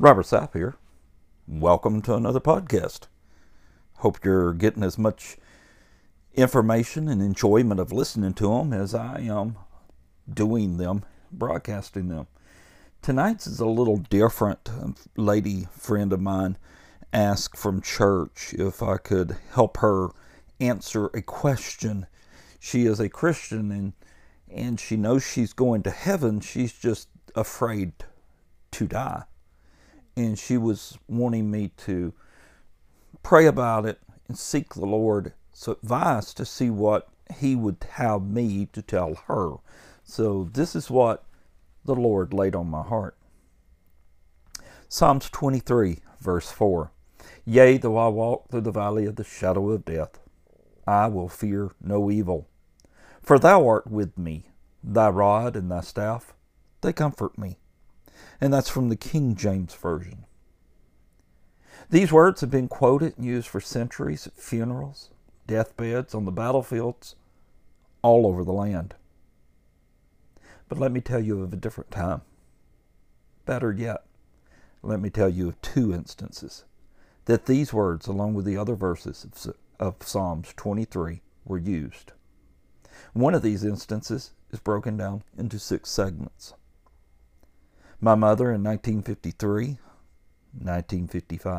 Robert Sapp here. Welcome to another podcast. Hope you're getting as much information and enjoyment of listening to them as I am doing them, broadcasting them. Tonight's is a little different. A lady friend of mine asked from church if I could help her answer a question. She is a Christian and and she knows she's going to heaven. She's just afraid to die. And she was wanting me to pray about it and seek the Lord's advice to see what He would have me to tell her. So, this is what the Lord laid on my heart. Psalms 23, verse 4 Yea, though I walk through the valley of the shadow of death, I will fear no evil. For thou art with me, thy rod and thy staff, they comfort me. And that's from the King James Version. These words have been quoted and used for centuries at funerals, deathbeds, on the battlefields, all over the land. But let me tell you of a different time. Better yet, let me tell you of two instances that these words, along with the other verses of, Psalms 23, were used. One of these instances is broken down into six segments. My mother in 1953, 1955,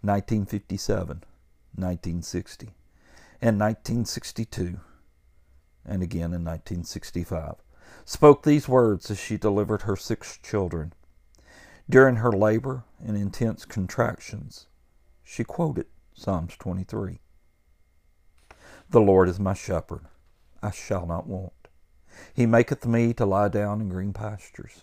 1957, 1960, and 1962, and again in 1965, spoke these words as she delivered her six children. During her labor and intense contractions, she quoted Psalms 23. The Lord is my shepherd I shall not want. He maketh me to lie down in green pastures.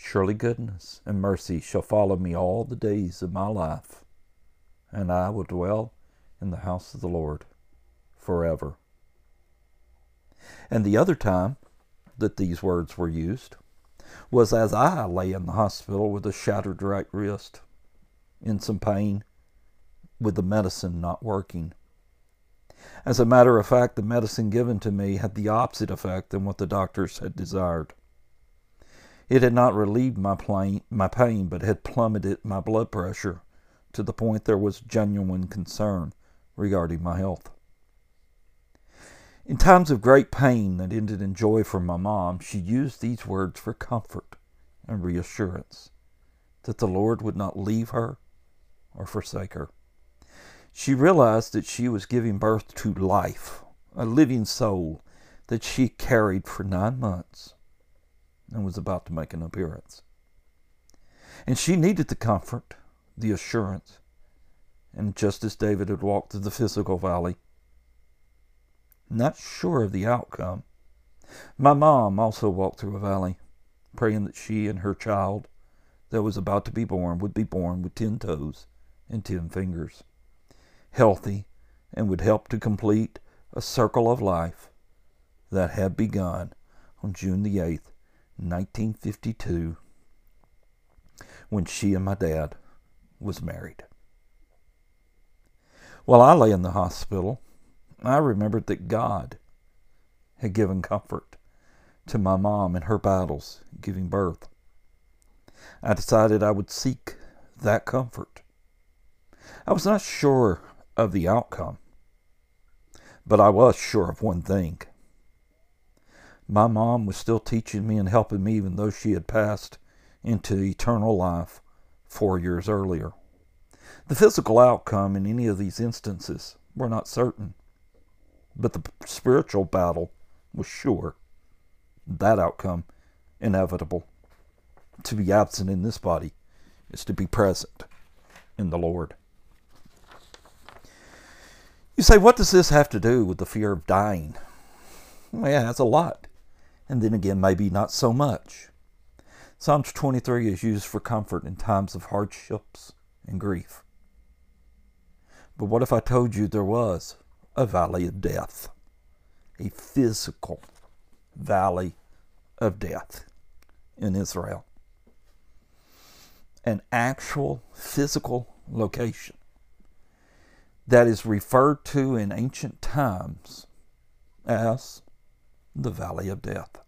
Surely goodness and mercy shall follow me all the days of my life, and I will dwell in the house of the Lord forever. And the other time that these words were used was as I lay in the hospital with a shattered right wrist, in some pain, with the medicine not working. As a matter of fact, the medicine given to me had the opposite effect than what the doctors had desired. It had not relieved my, pain, my pain, but had plummeted my blood pressure to the point there was genuine concern regarding my health. In times of great pain that ended in joy for my mom, she used these words for comfort and reassurance that the Lord would not leave her or forsake her. She realized that she was giving birth to life, a living soul that she carried for nine months and was about to make an appearance. And she needed the comfort, the assurance, and just as David had walked through the physical valley, not sure of the outcome, my mom also walked through a valley, praying that she and her child that was about to be born would be born with ten toes and ten fingers healthy, and would help to complete a circle of life that had begun on June the 8th, 1952, when she and my dad was married. While I lay in the hospital, I remembered that God had given comfort to my mom in her battles giving birth. I decided I would seek that comfort. I was not sure of the outcome. But I was sure of one thing. My mom was still teaching me and helping me even though she had passed into eternal life four years earlier. The physical outcome in any of these instances were not certain, but the spiritual battle was sure. That outcome inevitable. To be absent in this body is to be present in the Lord. You say, what does this have to do with the fear of dying? Well, yeah, that's a lot. And then again, maybe not so much. Psalms 23 is used for comfort in times of hardships and grief. But what if I told you there was a valley of death? A physical valley of death in Israel. An actual physical location that is referred to in ancient times as the Valley of Death.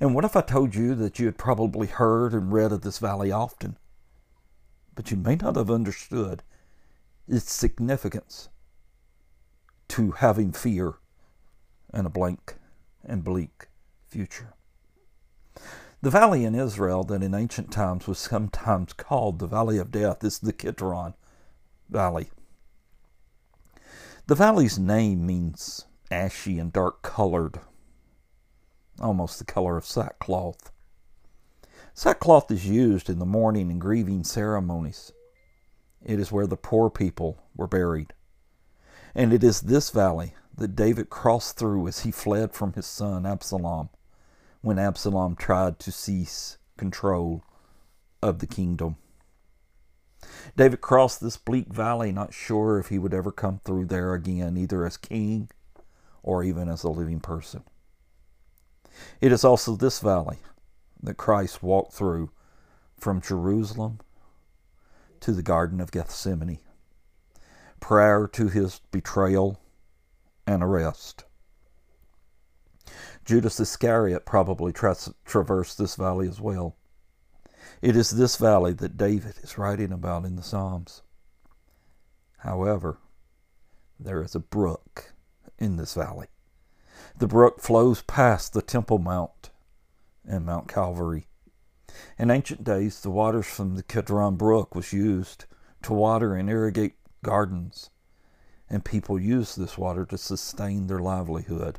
And what if I told you that you had probably heard and read of this valley often, but you may not have understood its significance to having fear and a blank and bleak future? The valley in Israel that in ancient times was sometimes called the Valley of Death is the Kidron Valley. The valley's name means ashy and dark colored, almost the color of sackcloth. Sackcloth is used in the mourning and grieving ceremonies. It is where the poor people were buried. And it is this valley that David crossed through as he fled from his son Absalom when Absalom tried to seize control of the kingdom. David crossed this bleak valley, not sure if he would ever come through there again, either as king or even as a living person. It is also this valley that Christ walked through from Jerusalem to the Garden of Gethsemane prior to his betrayal and arrest. Judas Iscariot probably tra- traversed this valley as well. It is this valley that David is writing about in the Psalms. However, there is a brook in this valley. The brook flows past the Temple Mount and Mount Calvary. In ancient days, the waters from the Kidron Brook was used to water and irrigate gardens, and people used this water to sustain their livelihood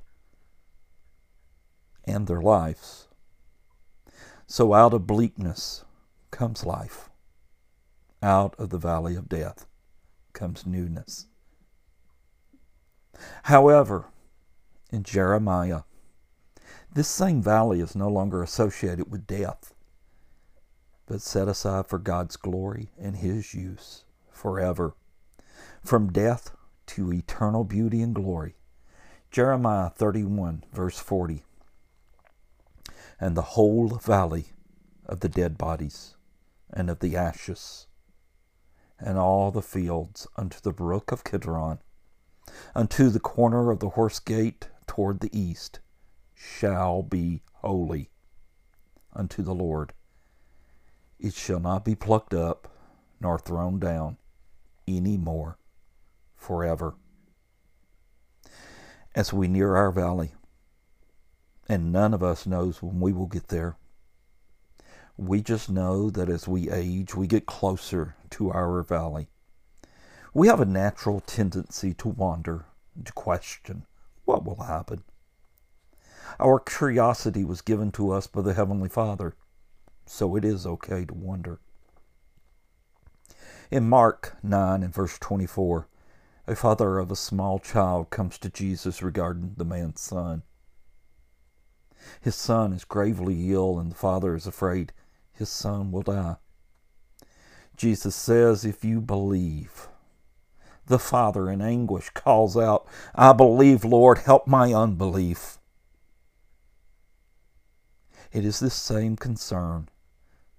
and their lives. So out of bleakness comes life. Out of the valley of death comes newness. However, in Jeremiah, this same valley is no longer associated with death, but set aside for God's glory and His use forever. From death to eternal beauty and glory. Jeremiah 31, verse 40 and the whole valley of the dead bodies and of the ashes, and all the fields unto the brook of Kidron, unto the corner of the horse gate toward the east, shall be holy unto the Lord. It shall not be plucked up nor thrown down any more forever. As we near our valley, and none of us knows when we will get there. We just know that as we age, we get closer to our valley. We have a natural tendency to wander, to question what will happen. Our curiosity was given to us by the Heavenly Father, so it is okay to wonder. In Mark 9 and verse 24, a father of a small child comes to Jesus regarding the man's son. His son is gravely ill, and the father is afraid his son will die. Jesus says, If you believe, the father in anguish calls out, I believe, Lord, help my unbelief. It is this same concern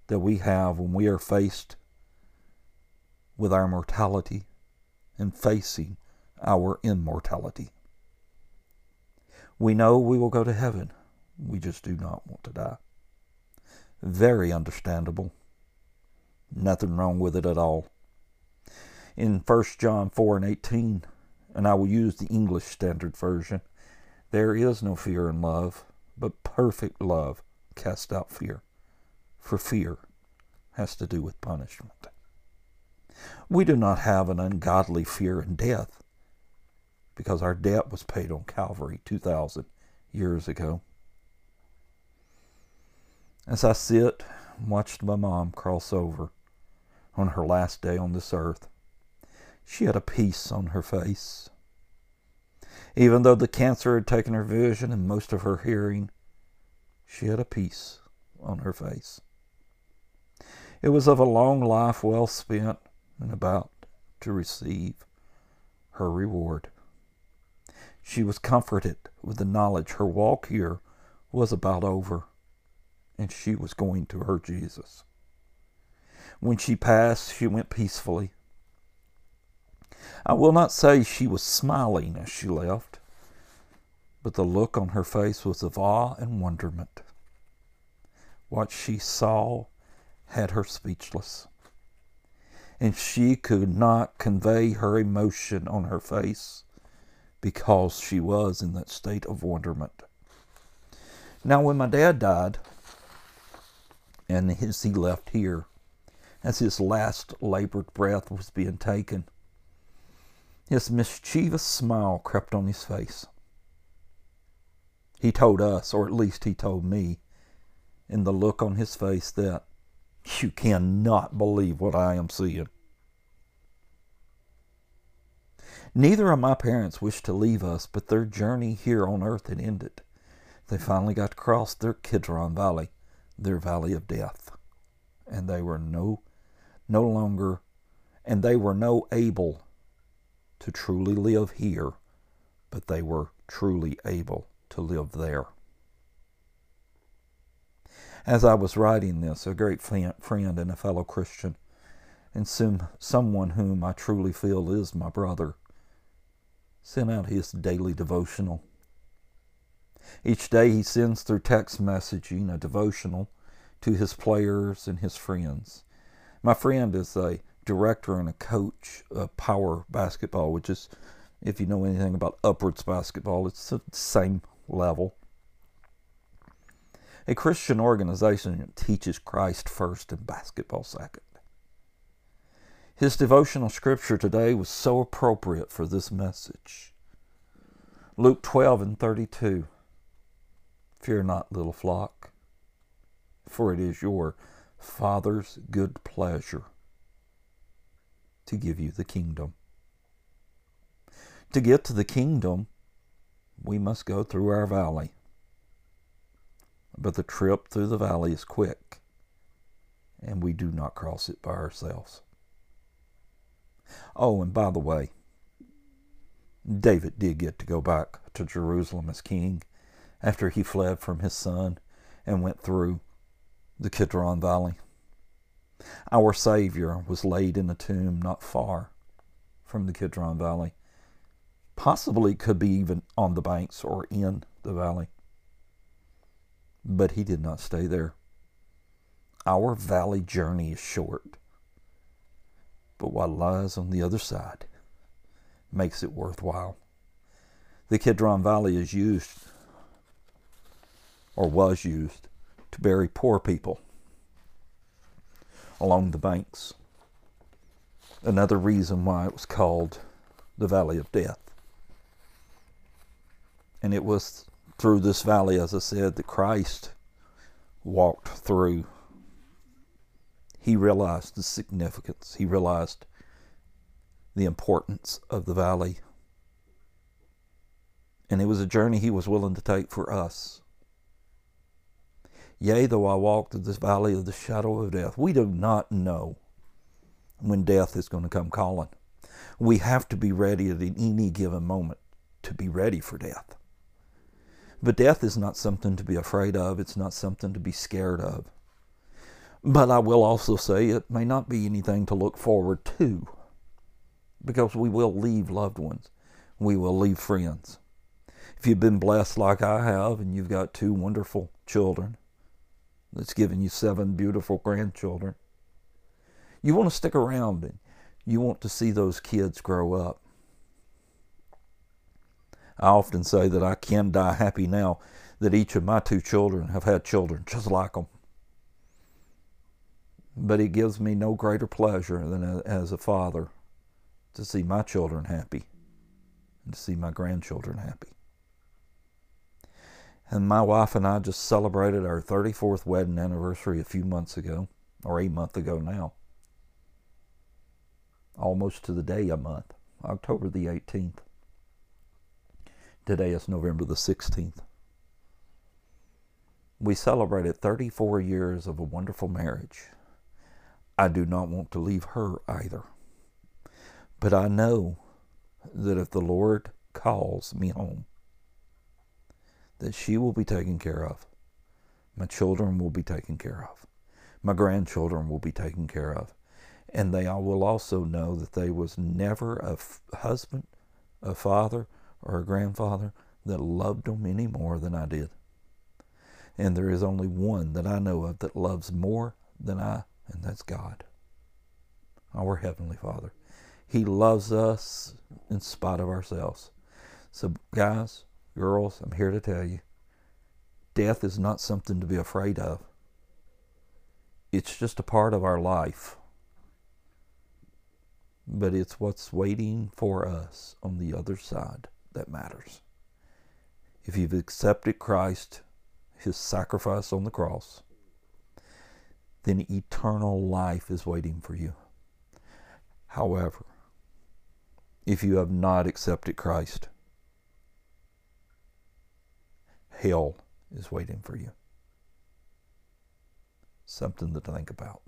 that we have when we are faced with our mortality and facing our immortality. We know we will go to heaven. We just do not want to die. Very understandable. Nothing wrong with it at all. In 1 John 4 and 18, and I will use the English Standard Version, there is no fear in love, but perfect love casts out fear. For fear has to do with punishment. We do not have an ungodly fear in death because our debt was paid on Calvary 2,000 years ago. As I sit and watched my mom cross over on her last day on this earth, she had a peace on her face. Even though the cancer had taken her vision and most of her hearing, she had a peace on her face. It was of a long life well spent and about to receive her reward. She was comforted with the knowledge her walk here was about over and she was going to her Jesus. When she passed, she went peacefully. I will not say she was smiling as she left, but the look on her face was of awe and wonderment. What she saw had her speechless, and she could not convey her emotion on her face because she was in that state of wonderment. Now, when my dad died, and as he left here, as his last labored breath was being taken, his mischievous smile crept on his face. He told us, or at least he told me, in the look on his face that you cannot believe what I am seeing. Neither of my parents wished to leave us, but their journey here on earth had ended. They finally got to cross their Kidron Valley, their valley of death. And they were no no longer and they were no able to truly live here, but they were truly able to live there. As I was writing this, a great friend and a fellow Christian, and some, someone whom I truly feel is my brother, sent out his daily devotional. Each day he sends through text messaging a devotional to his players and his friends. My friend is a director and a coach of power basketball, which is, if you know anything about upwards basketball, it's the same level. A Christian organization teaches Christ first and basketball second. His devotional scripture today was so appropriate for this message. Luke 12 and 32. Fear not, little flock, for it is your Father's good pleasure to give you the kingdom. To get to the kingdom, we must go through our valley but the trip through the valley is quick, and we do not cross it by ourselves. Oh, and by the way, David did get to go back to Jerusalem as king after he fled from his son and went through the Kidron Valley. Our Savior was laid in a tomb not far from the Kidron Valley. Possibly could be even on the banks or in the valley. But he did not stay there. Our valley journey is short, but what lies on the other side makes it worthwhile. The Kidron Valley is used, or was used, to bury poor people along the banks. Another reason why it was called the Valley of Death. And it was through this valley, as I said, that Christ walked through. He realized the significance, he realized the importance of the valley. And it was a journey he was willing to take for us. Yea, though I walk through this valley of the shadow of death, we do not know when death is going to come calling. We have to be ready at any given moment to be ready for death. But death is not something to be afraid of, it's not something to be scared of. But I will also say it may not be anything to look forward to because we will leave loved ones, we will leave friends. If you've been blessed like I have and you've got two wonderful children that's given you seven beautiful grandchildren, you want to stick around and you want to see those kids grow up. I often say that I can die happy now that each of my two children have had children just like them. But it gives me no greater pleasure than as a father to see my children happy and to see my grandchildren happy. And my wife and I just celebrated our 34th wedding anniversary a few months ago, or a month ago now. Almost to the day a month, October the 18th. Today is November the 16th. We celebrated 34 years of a wonderful marriage. I do not want to leave her either. But I know that if the Lord calls me home, that she will be taken care of. My children will be taken care of. My grandchildren will be taken care of. And they all will also know that there was never a f- husband, a father, or a grandfather that loved them any more than I did. And there is only one that I know of that loves more than I, and that's God, our Heavenly Father. He loves us in spite of ourselves. So, guys, girls, I'm here to tell you death is not something to be afraid of, it's just a part of our life. But it's what's waiting for us on the other side that matters. If you've accepted Christ, his sacrifice on the cross, then eternal life is waiting for you. However, if you have not accepted Christ, hell is waiting for you. Something to think about.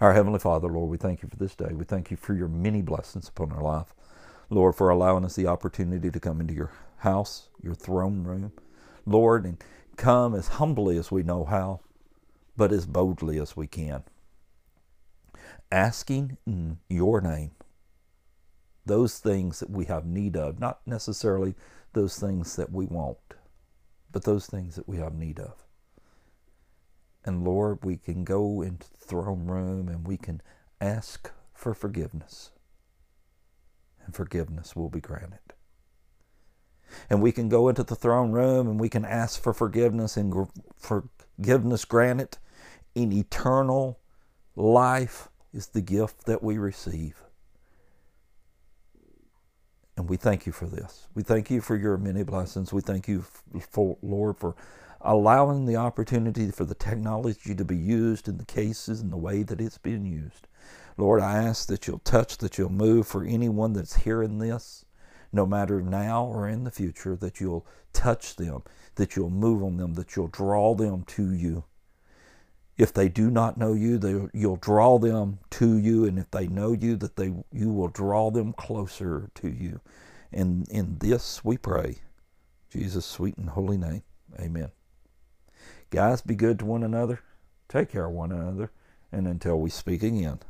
Our Heavenly Father, Lord, we thank you for this day. We thank you for your many blessings upon our life. Lord, for allowing us the opportunity to come into your house, your throne room, Lord, and come as humbly as we know how, but as boldly as we can. Asking in your name those things that we have need of, not necessarily those things that we want, but those things that we have need of. And Lord, we can go into the throne room and we can ask for forgiveness. And forgiveness will be granted. And we can go into the throne room and we can ask for forgiveness and forgiveness granted. In eternal life is the gift that we receive. And we thank you for this. We thank you for your many blessings. We thank you, for, Lord, for allowing the opportunity for the technology to be used in the cases and the way that it's being used. Lord, I ask that you'll touch, that you'll move for anyone that's hearing this, no matter now or in the future, that you'll touch them, that you'll move on them, that you'll draw them to you. If they do not know you, they, you'll draw them to you, and if they know you, that they you will draw them closer to you. And in this we pray, Jesus' sweet and holy name. Amen. Guys, be good to one another. Take care of one another. And until we speak again.